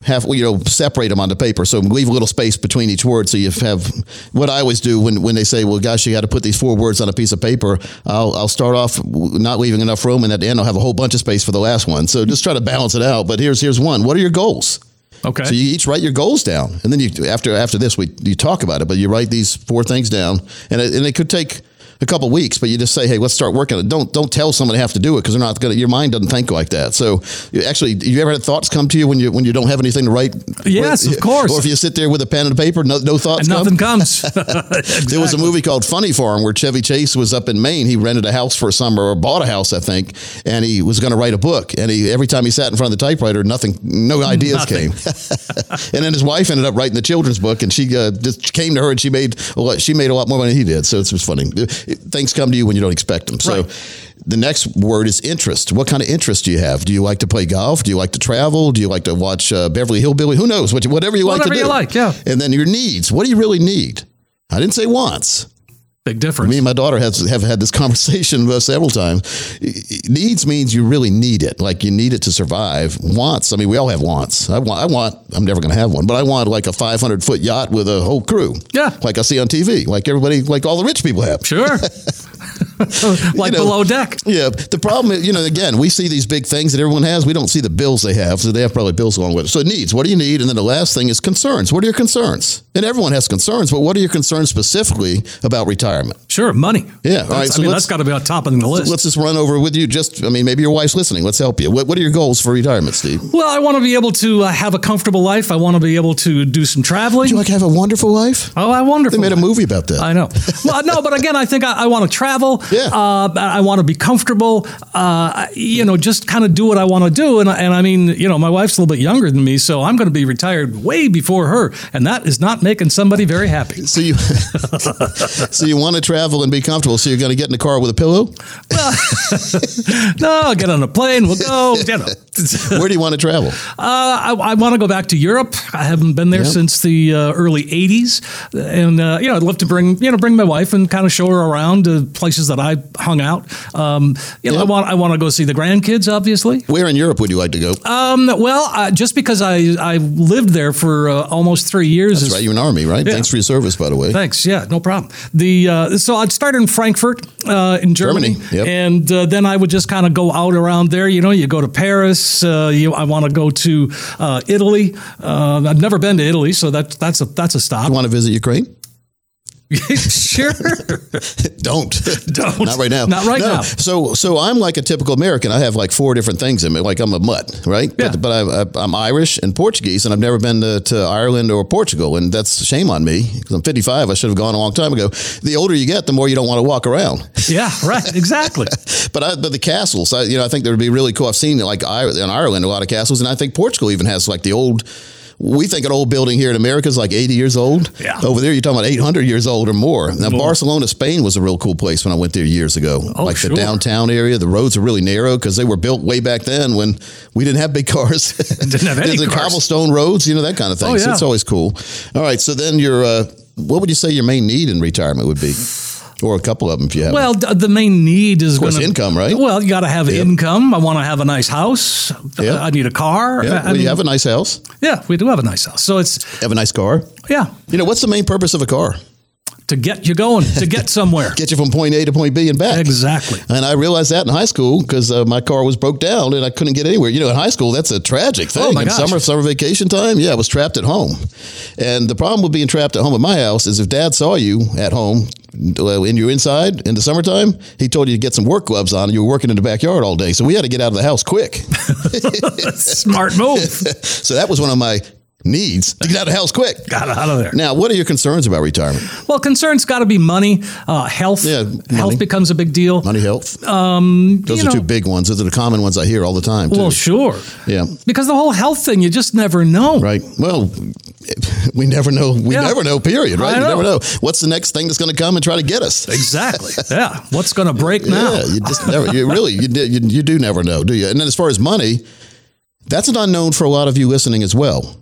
Half, you know, separate them on the paper. So leave a little space between each word. So you have what I always do when, when they say, "Well, gosh, you got to put these four words on a piece of paper." I'll I'll start off not leaving enough room, and at the end I'll have a whole bunch of space for the last one. So just try to balance it out. But here's here's one. What are your goals? Okay. So you each write your goals down, and then you after after this we you talk about it. But you write these four things down, and it, and it could take a couple weeks, but you just say, "Hey, let's start working. Don't don't tell someone they have to do it because they're not going. to Your mind doesn't think like that. So actually, you ever had thoughts come to you when you when you don't have anything to write? Yes, with? of <laughs> course. Or if you sit there with a pen and paper, no, no thoughts. And nothing come? comes. <laughs> <laughs> There was a movie called Funny Farm where Chevy Chase was up in Maine. He rented a house for a summer or bought a house, I think, and he was going to write a book. And he every time he sat in front of the typewriter, nothing, no ideas Nothing. came. and then his wife ended up writing the children's book, and she uh, just came to her and she made a lot, she made a lot more money than he did. So it's just funny. Things come to you when you don't expect them. So. Right. The next word is interest. What kind of interest do you have? Do you like to play golf? Do you like to travel? Do you like to watch uh, Beverly Hillbilly? Who knows? Whatever you like to Whatever do. you like, yeah. And then your needs. What do you really need? I didn't say wants. Big difference. Me and my daughter have, have had this <laughs> conversation uh, several times. Needs means you really need it, like you need it to survive. Wants, I mean, we all have wants. I want, I want. I'm never going to have one, but I want like a 500 foot yacht with a whole crew. Yeah. like I see on TV, like everybody, like all the rich people have. Sure. <laughs> <laughs> <laughs> like know, below deck. Yeah, the problem is, you know, again, we see these big things that everyone has. We don't see the bills they have, so they have probably bills along with it. So needs, what do you need? And then the last thing is concerns. What are your concerns? And everyone has concerns, but what are your concerns specifically about retirement? Sure, money. Yeah, all That's- right, I mean, that's got to be on top of the list. Let's just run over with you. Just, I mean, maybe your wife's listening. Let's help you. What, what are your goals for retirement, Steve? Well, I want to be able to uh, have a comfortable life. I want to be able to do some traveling. Do you like to have a wonderful life? Oh, I wonderful. They made a movie about that. I know. Well, no, but again, I think I, I want to travel. Yeah. Uh, I want to be comfortable. Uh, you know, just kind of do what I want to do. And, I- and I mean, you know, my wife's a little bit younger than me, so I'm going to be retired way before her, and that is not making somebody very happy. So you, <laughs> so you want to travel and be comfortable. So you're going to get in the car with a pillow. <laughs> no, I'll get on a plane. We'll go. You know. <laughs> Where do you want to travel? Uh, I, I want to go back to Europe. I haven't been there Yeah. since the uh, early '80s, and uh, you know, I'd love to bring you know bring my wife and kind of show her around to places that I hung out. Um, you know, I want I want to go see the grandkids, obviously. Where in Europe would you like to go? Um, well, uh, just because I I lived there for uh, almost three years. That's is- right. You're in the army, right? Yeah. Thanks for your service, by the way. Thanks. Yeah, no problem. The uh, so I'd start in Frankfurt uh, in Germany, Germany, yep. and uh, then I would just kind of go out around there. You know, you go to Paris. Uh, you, I want to go to uh, Italy. Uh, I've never been to Italy, so that that's a that's a stop. You want to visit Ukraine? <laughs> sure. Don't. Don't. Not right now. Not right No. now. So, so I'm like a typical American. I have like four different things in me. Like I'm a mutt, right? Yeah. But, but I, I, I'm Irish and Portuguese, and I've never been to, to Ireland or Portugal, and that's shame on me because I'm 55. I should have gone a long time ago. The older you get, the more you don't want to walk around. Yeah. Right. Exactly. <laughs> But I, but the castles, I, you know, I think that would be really cool. I've seen like in Ireland a lot of castles, and I think Portugal even has like the old. We think an old building here in America is like 80 years old. Yeah. Over there, you're talking about 800 years old or more. Now, More. Barcelona, Spain was a real cool place when I went there years ago. Oh, like sure. the downtown area, the roads are really narrow because they were built way back then when we didn't have big cars. Didn't have any the cars. cobblestone roads, you know, that kind of thing. Oh, So yeah. it's always cool. All right. So then your, uh, what would you say your main need in retirement would be? Or a couple of them if you have. Well, d- the main need is course, gonna, income, right? Well, you got to have Yep. income. I want to have a nice house. Yeah. I need a car. yeah. Well, you have a nice house. yeah, we do have a nice house. So it's You have a nice car. yeah, You know, what's the main purpose of a car? To get you going, to get <laughs> somewhere. Get you from point A to point B and back. Exactly. And I realized that in high school because uh, my car was broke down and I couldn't get anywhere. You know, in high school, that's a tragic thing. Oh, my in gosh. summer, summer vacation time, yeah, I was trapped at home. And the problem with being trapped at home at my house is if dad saw you at home in and you're inside in the summertime, he told you to get some work gloves on and you were working in the backyard all day. So we had to get out of the house quick. <laughs> Smart move. <laughs> so that was one of my needs to get out of house quick. Got out of there. Now, what are your concerns about retirement? Well, concerns got to be money, uh, health. Yeah, money. Health becomes a big deal. Money, health. Um, Those are know- two big ones. Those are the common ones I hear all the time. Too. Well, sure. Yeah. Because the whole health thing, you just never know. Right. Well, <laughs> we never know. We Yeah. never know. Period. Right. You never know. what's the next thing that's going to come and try to get us. Exactly. <laughs> yeah. What's going to break now? Yeah. You just never. You really. You, you you do never know, do you? And then as far as money, that's an unknown for a lot of you listening as well.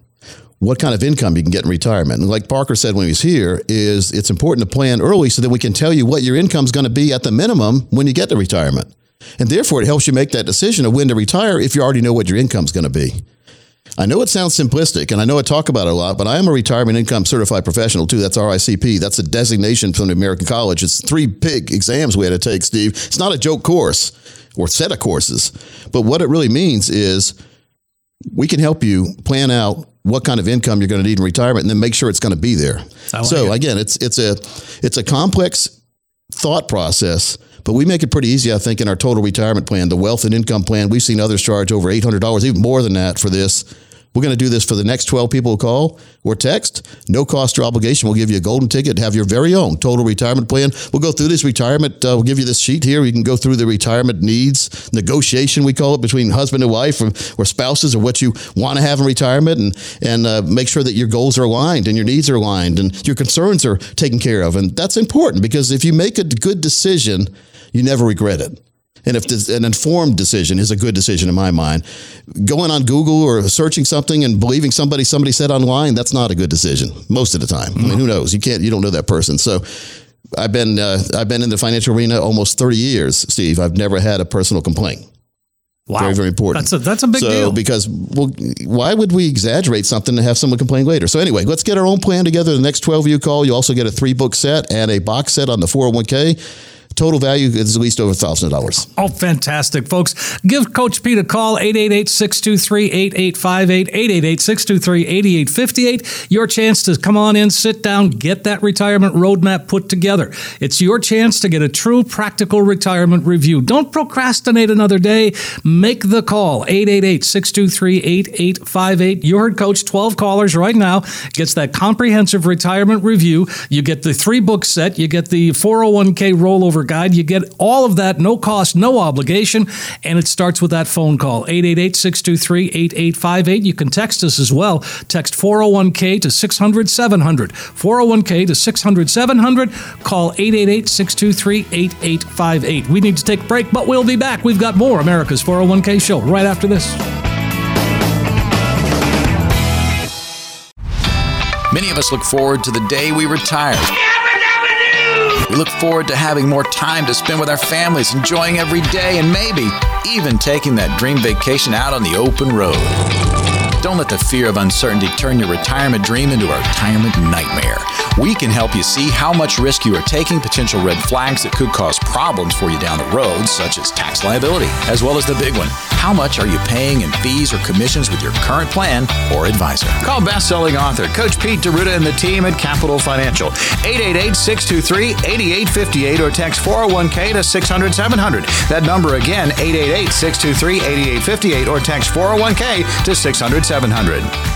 What kind of income you can get in retirement? And like Parker said when he was here, is it's important to plan early so that we can tell you what your income is going to be at the minimum when you get to retirement. And therefore, it helps you make that decision of when to retire if you already know what your income is going to be. I know it sounds simplistic, and I know I talk about it a lot, but I am a retirement income certified professional too. That's RICP. That's a designation from the American College. It's three big exams we had to take, Steve. It's not a joke course or set of courses, but what it really means is we can help you plan out what kind of income you're going to need in retirement, and then make sure it's going to be there. I like so it. again, it's it's a it's a complex thought process, but we make it pretty easy, I think, in our total retirement plan, the wealth and income plan. We've seen others charge over $800, even more than that for this. We're going to do this for the next 12 people who call or text. No cost or obligation. We'll give you a golden ticket, have your very own total retirement plan. We'll go through this retirement. Uh, we'll give you this sheet here. You can go through the retirement needs negotiation, we call it, between husband and wife or, or spouses or what you want to have in retirement and, and uh, make sure that your goals are aligned and your needs are aligned and your concerns are taken care of. And that's important because if you make a good decision, you never regret it. And if this, an informed decision is a good decision in my mind, going on Google or searching something and believing somebody somebody said online, that's not a good decision most of the time. I mean, who knows? You can't, you don't know that person. So I've been, uh, I've been in the financial arena almost 30 years, Steve. I've never had a personal complaint. Wow. Very, very important. That's a, that's a big so, deal. because well, why would we exaggerate something to have someone complain later? So anyway, let's get our own plan together. The next 12 you call, you also get a three book set and a box set on the 401k. Total value is at least over thousand dollars. Oh, fantastic, folks. Give Coach Pete a call, 888-623-8858, 888-623-8858. Your chance to come on in, sit down, get that retirement roadmap put together. It's your chance to get a true practical retirement review. Don't procrastinate another day. Make the call, 888-623-8858. You heard Coach, 12 callers right now, gets that comprehensive retirement review. You get the three book set, you get the 401k rollover guide, you get all of that, no cost, no obligation, and it starts with that phone call, 888-623-8858. You can text us as well. Text 401k to 600 700. 401k to 600 700. Call 888-623-8858. We need to take a break, but we'll be back. We've got more America's 401k show right after this. Many of us look forward to the day we retire. We look forward to having more time to spend with our families, enjoying every day, and maybe even taking that dream vacation out on the open road. Don't let the fear of uncertainty turn your retirement dream into a retirement nightmare. We can help you see how much risk you are taking, potential red flags that could cause problems for you down the road, such as tax liability, as well as the big one. How much are you paying in fees or commissions with your current plan or advisor? Call best-selling author Coach Pete D'Arruda and the team at Capital Financial. 888-623-8858 or text 401k to 600-700. That number again, 888-623-8858 or text 401k to 600-700.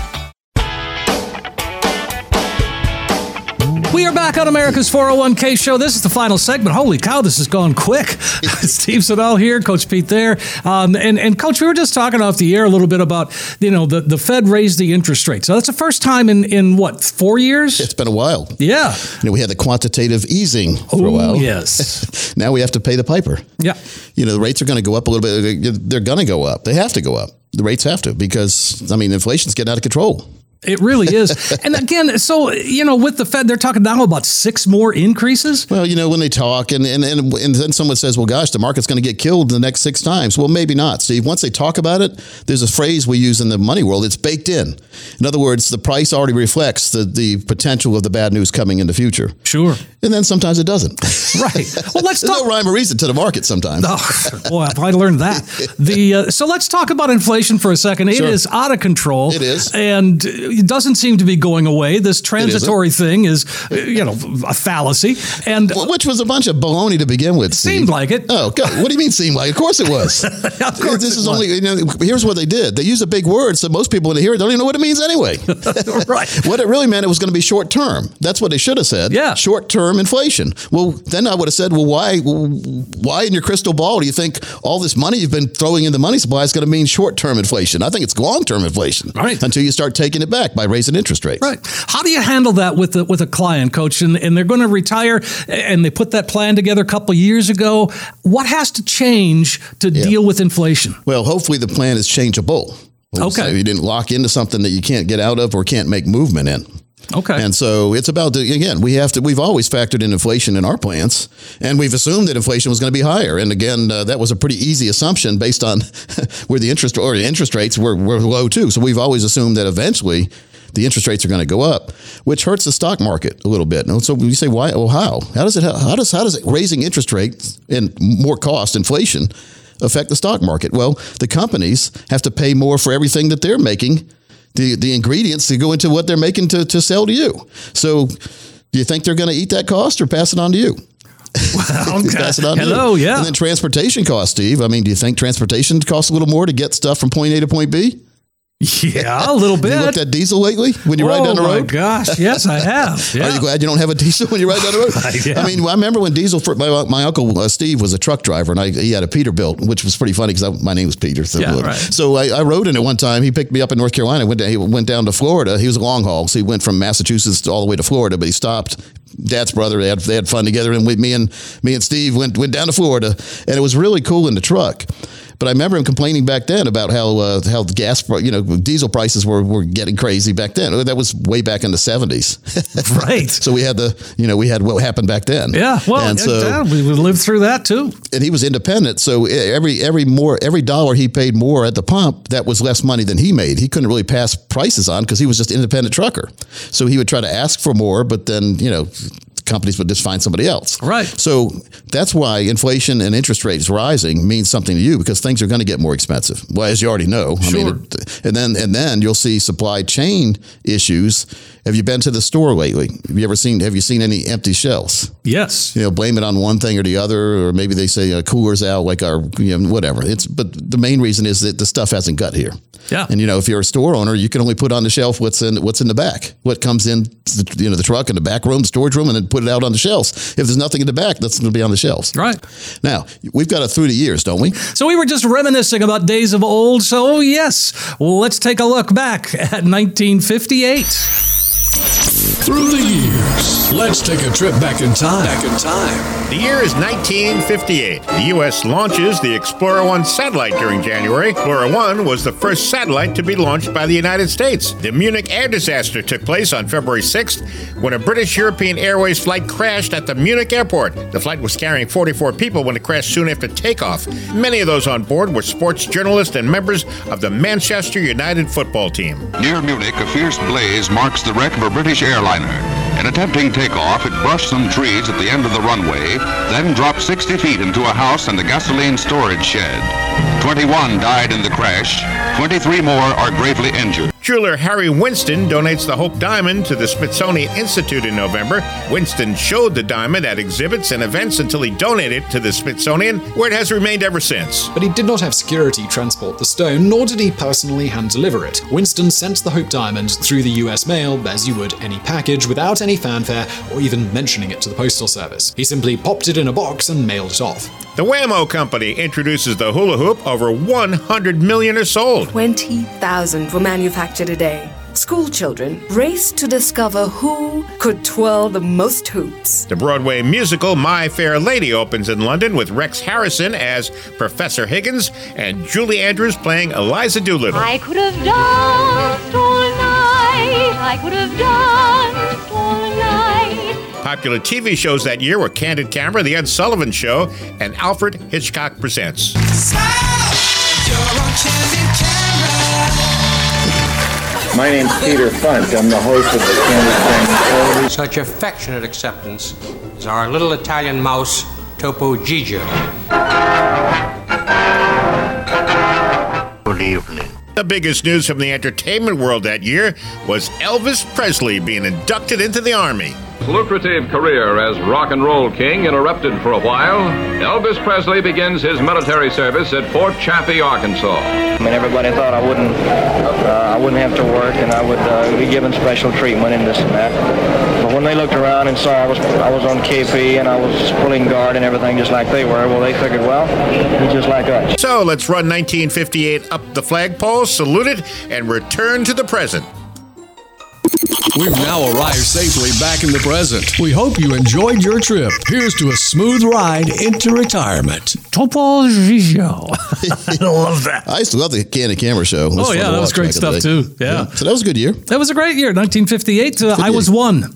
We are back on America's 401k show. This is the final segment. Holy cow, this has gone quick. <laughs> <laughs> Steve Siddall here, Coach Pete there. Um, and, and Coach, we were just talking off the air a little bit about, you know, the, the Fed raised the interest rate. So that's the first time in, in what, four years? It's been a while. Yeah. You know, we had the quantitative easing for a Oh, while. yes. <laughs> now we have to pay the piper. Yeah. You know, the rates are going to go up a little bit. They're going to go up. They have to go up. The rates have to because, I mean, inflation's getting out of control. It really is. <laughs> and again, so, you know, with the Fed, they're talking now about six more increases. Well, you know, when they talk and, and, and, and then someone says, well, gosh, the market's going to get killed in the next six times. Well, maybe not, See, Once they talk about it, there's a phrase we use in the money world. It's baked in. In other words, the price already reflects the, the potential of the bad news coming in the future. Sure. And then sometimes it doesn't. <laughs> Right. Well, let's <laughs> talk. no rhyme or reason to the market sometimes. Oh, boy, if I learned that. The uh, so let's talk about inflation for a second. It is Sure. out of control. It is. and it doesn't seem to be going away. This transitory thing is, uh, you know, a fallacy. And Well, Which was a bunch of baloney to begin with. Seemed like it. Oh, God. what do you mean seemed like? Of course it was. <laughs> of course, this is was. only. You know, here's what they did. They use a big word, so most people when they hear it don't even know what it means anyway. <laughs> right. What it really meant, it was going to be short term. That's what they should have said. Yeah. Short term inflation. Well, then I would have said, well, why, why in your crystal ball do you think all this money you've been throwing in the money supply is going to mean short term inflation? I think it's long term inflation. Right. Until you start taking it back by raising interest rates. Right. How do you handle that with a, with a client, coach? And, and they're going to retire and they put that plan together a couple years ago. What has to change to deal with inflation? Well, hopefully the plan is changeable. Okay. So you didn't lock into something that you can't get out of or can't make movement in. Okay. And so it's about the, again, we have to, we've always factored in inflation in our plans and we've assumed that inflation was going to be higher. And again, uh, that was a pretty easy assumption based on <laughs> where the interest or the interest rates were, were low too. So we've always assumed that eventually the interest rates are going to go up, which hurts the stock market a little bit. And so you say, why? Well, how? How does it, how does, how does it raising interest rates and more cost inflation affect the stock market? Well, the companies have to pay more for everything that they're making the the ingredients to go into what they're making to, to sell to you. So do you think they're going to eat that cost or pass it on to you? <laughs> Okay. pass it on Hello, you. yeah. And then transportation costs, Steve. I mean, do you think transportation costs a little more to get stuff from point A to point B? Yeah, <laughs> a little bit. You looked at diesel lately when you ride down the road? Oh, my gosh. Yes, I have. Yeah. <laughs> Are you glad you don't have a diesel when you ride down the road? <laughs> I. I mean, I remember when diesel. For, my, my uncle uh, Steve was a truck driver, and I, he had a Peterbilt, which was pretty funny because my name was Peter. So, Yeah, right. so I, I rode in it one time. He picked me up in North Carolina. Went down, he went down to Florida. He was a long haul, so he went from Massachusetts all the way to Florida, but he stopped. Dad's brother. They had, they had fun together, and we, me and me and Steve went went down to Florida, and it was really cool in the truck. But I remember him complaining back then about how uh, how the gas, you know, diesel prices were, were getting crazy back then. That was way back in the seventies. <laughs> Right. So we had the, you know, we had what happened back then. Yeah, well, and so yeah, we we lived through that too. and he was independent. So every every more every dollar he paid more at the pump, that was less money than he made. He couldn't really pass prices on because he was just independent trucker. So he would try to ask for more, but then you know. Companies would just find somebody else. Right. So that's why inflation and interest rates rising means something to you because things are going to get more expensive. Well, as you already know. I mean, Sure. it- and then and then you'll see supply chain issues. Have you been to the store lately? Have you ever seen have you seen any empty shelves? Yes. you know, blame it on one thing or the other, or maybe they say uh, coolers out, like our, you know, whatever. It's but the main reason is that the stuff hasn't got here. Yeah. And you know, if you're a store owner, you can only put on the shelf what's in what's in the back, what comes in, the, you know, the truck in the back room, the storage room, and then put it out on the shelves. If there's nothing in the back, that's going to be on the shelves. Right. Now we've got it through the years, don't we? So we were just reminiscing about days of old. So yes, let's take a look back at 1958. Through the years, let's take a trip back in time. Back in time. The year is 1958. The U.S. launches the Explorer 1 satellite during January. Explorer 1 was the first satellite to be launched by the United States. The Munich air disaster took place on February 6th when a British European Airways flight crashed at the Munich airport. The flight was carrying 44 people when it crashed soon after takeoff. Many of those on board were sports journalists and members of the Manchester United football team. Near Munich, a fierce blaze marks the wreck a British airliner. In attempting takeoff, it brushed some trees at the end of the runway, then dropped 60 feet into a house and a gasoline storage shed. 21 died in the crash. 23 more are gravely injured. Jeweler Harry Winston donates the Hope Diamond to the Smithsonian Institute in November. Winston showed the diamond at exhibits and events until he donated it to the Smithsonian, where it has remained ever since. But he did not have security transport the stone, nor did he personally hand deliver it. Winston sent the Hope Diamond through the US mail, as you would any package, without any fanfare or even mentioning it to the Postal Service. He simply popped it in a box and mailed it off. The Wham-O Company introduces the hula hoop. Over 100 million are sold. 20,000 were manufactured a day. School children raced to discover who could twirl the most hoops. The Broadway musical My Fair Lady opens in London with Rex Harrison as Professor Higgins and Julie Andrews playing Eliza Doolittle. I could have danced all night I could have done for life. Popular TV shows that year were Candid Camera, The Ed Sullivan Show, and Alfred Hitchcock Presents. My name's Peter Funt. I'm the host of the Candid Camera Show. Such affectionate acceptance is our little Italian mouse, Topo Gigio. Good evening. The biggest news from the entertainment world that year was Elvis Presley being inducted into the Army. Lucrative career as rock and roll king interrupted for a while, Elvis Presley begins his military service at Fort Chaffee, Arkansas. I mean, everybody thought I wouldn't, uh, I wouldn't have to work, and I would uh, be given special treatment and this and that. But when they looked around and saw I was, I was on KP and I was pulling guard and everything just like they were, well, they figured, well, he's just like us. So let's run 1958 up the flagpole, salute it, and return to the present. We've now arrived safely back in the present. We hope you enjoyed your trip. Here's to a smooth ride into retirement. Topo Gigio. <laughs> I love that. I used to love the Candid Camera Show. Oh, yeah, that was great back in the stuff, too. Yeah. So that was a good year. That was a great year, 1958. Uh, I was one. <laughs>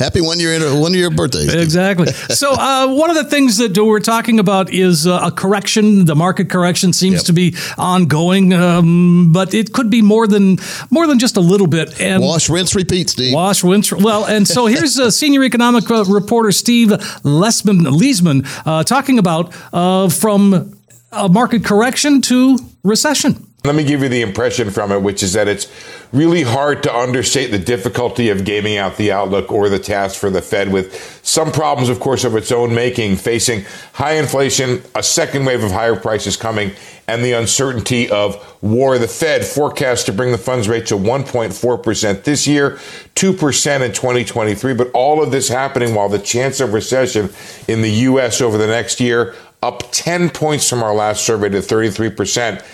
Happy one year one year birthday. Exactly. So uh, one of the things that we're talking about is uh, a correction. The market correction seems to be ongoing, um, but it could be more than more than just a little bit. And Wash, rinse, repeat, Steve. Wash, rinse. Well, and so here's uh, senior economic uh, reporter Steve Lesman Liesman uh, talking about uh, from a market correction to recession. Let me give you the impression from it, which is that it's really hard to understate the difficulty of gaming out the outlook or the task for the Fed with some problems, of course, of its own making, facing high inflation, a second wave of higher prices coming, and the uncertainty of war. The Fed forecast to bring the funds rate to 1.4% this year, 2% in 2023. But all of this happening while the chance of recession in the U.S. over the next year up 10 points from our last survey to 33%.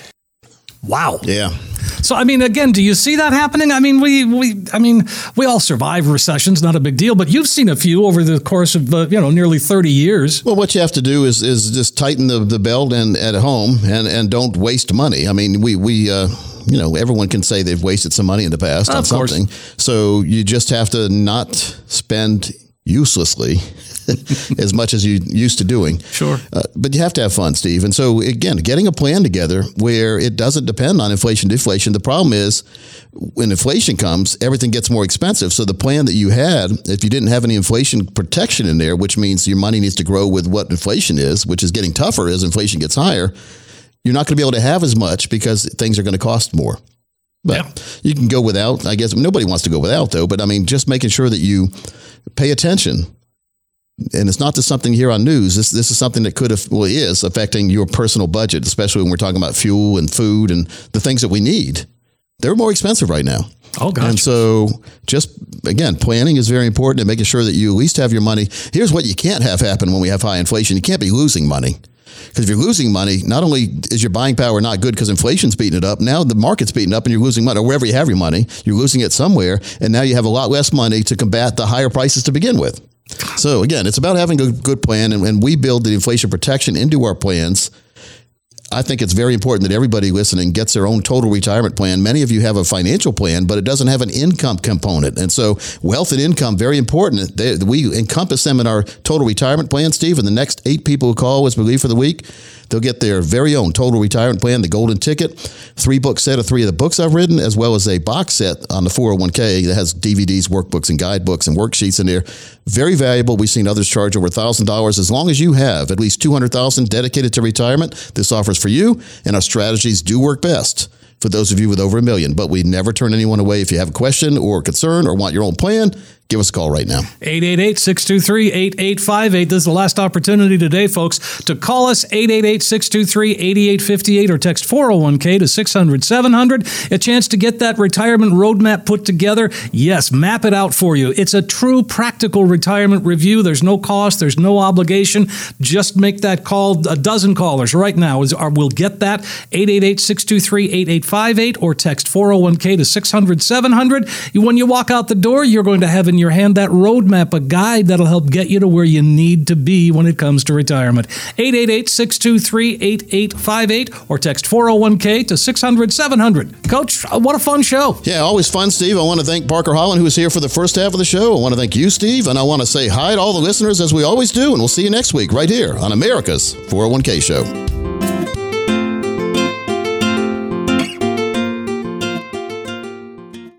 Wow. Yeah. So I mean, again, do you see that happening? I mean, we we I mean, we all survive recessions, not a big deal. But you've seen a few over the course of uh, you know nearly thirty years. Well, what you have to do is is just tighten the, the belt and at home and, and don't waste money. I mean, we we uh, you know everyone can say they've wasted some money in the past on Of course. something. So you just have to not spend uselessly <laughs> as much as you used to doing. Sure. Uh, but you have to have fun, Steve. And so again, getting a plan together where it doesn't depend on inflation deflation. The problem is when inflation comes, everything gets more expensive. So the plan that you had, if you didn't have any inflation protection in there, which means your money needs to grow with what inflation is, which is getting tougher as inflation gets higher, you're not going to be able to have as much because things are going to cost more. But you can go without. I guess nobody wants to go without though. But I mean, just making sure that you pay attention. And it's not just something here on news. This this is something that could have well is affecting your personal budget, especially when we're talking about fuel and food and the things that we need. They're more expensive right now. Oh, gosh. And so, just again, planning is very important and making sure that you at least have your money. Here's what you can't have happen when we have high inflation: you can't be losing money. Because if you're losing money, not only is your buying power not good because inflation's beating it up, now the market's beating up and you're losing money. Or wherever you have your money, you're losing it somewhere, and now you have a lot less money to combat the higher prices to begin with. So again, it's about having a good plan, and when we build the inflation protection into our plans, I think it's very important that everybody listening gets their own total retirement plan. Many of you have a financial plan, but it doesn't have an income component. And so wealth and income, very important. They, we encompass them in our total retirement plan, Steve. And the next eight people who call as believe for the week, they'll get their very own total retirement plan, the golden ticket, three book set of three of the books I've written, as well as a box set on the 401k that has DVDs, workbooks, and guidebooks and worksheets in there. Very valuable. We've seen others charge over $1,000. As long as you have at least 200000 dedicated to retirement, this offers for you, and our strategies do work best for those of you with over a million. But we never turn anyone away. If you have a question or concern or want your own plan, give us a call right now. 888 623 8858. This is the last opportunity today, folks, to call us 888 623 8858 or text 401k to 600 700. A chance to get that retirement roadmap put together. Yes, map it out for you. It's a true practical retirement review. There's no cost, there's no obligation. Just make that call. A dozen callers right now is, are, will get that 888 623 8858 or text 401k to 600 700. When you walk out the door, you're going to have in in your hand that roadmap, a guide that'll help get you to where you need to be when it comes to retirement. 888 623 8858 or text 401k to 600 700. Coach, uh, what a fun show. Yeah, always fun, Steve. I want to thank Parker Holland, who was here for the first half of the show. I want to thank you, Steve, and I want to say hi to all the listeners as we always do, and we'll see you next week right here on America's 401k Show.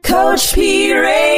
Coach P Radio.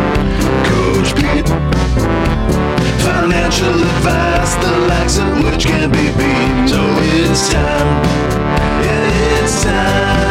financial advice, the likes of which can be beat. So it's time, yeah, it's time.